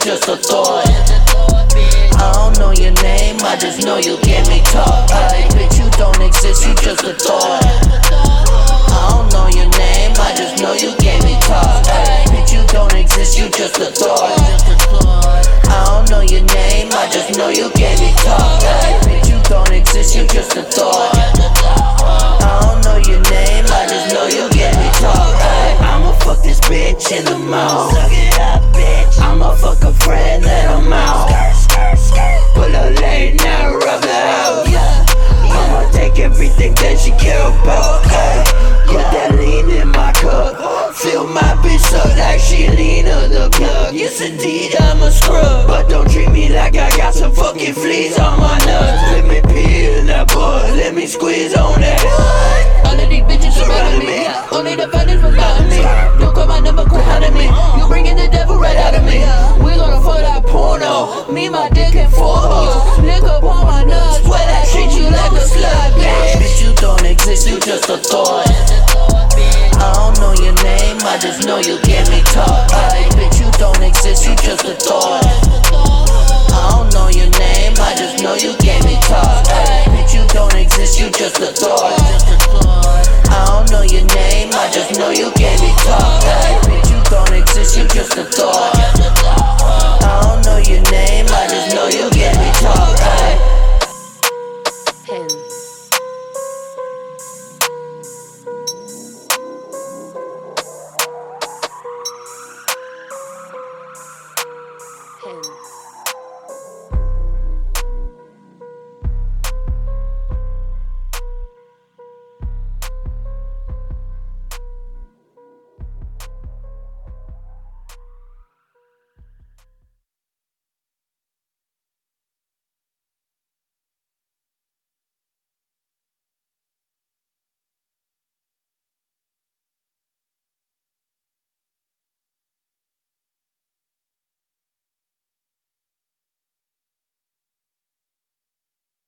just a thought. I don't know your name, I just know you get me talk. I bitch, you don't exist, you just a thought. I don't know your name, I just know you get me talk. Hey, bitch, you don't exist, you just a thought. Cheerleader, the plug. Yes, indeed, I'm a scrub. But don't treat me like I got some fucking fleas on my nuts. Let me peel that butt. let me squeeze on that. What? All of these bitches surrounding me. Only the fighters was out me. Don't call my number, quit out me. You bringing the devil right out of me. We gonna fuck that porno. Me, my dick, and four. just know you'll get me taught. I bitch, you don't exist, you just a thought. I don't know your name, I just know you get me taught. I bitch, you don't exist, you just a thought. I don't know your name, I just know you get me taught. I bitch, you don't exist, you just a thought.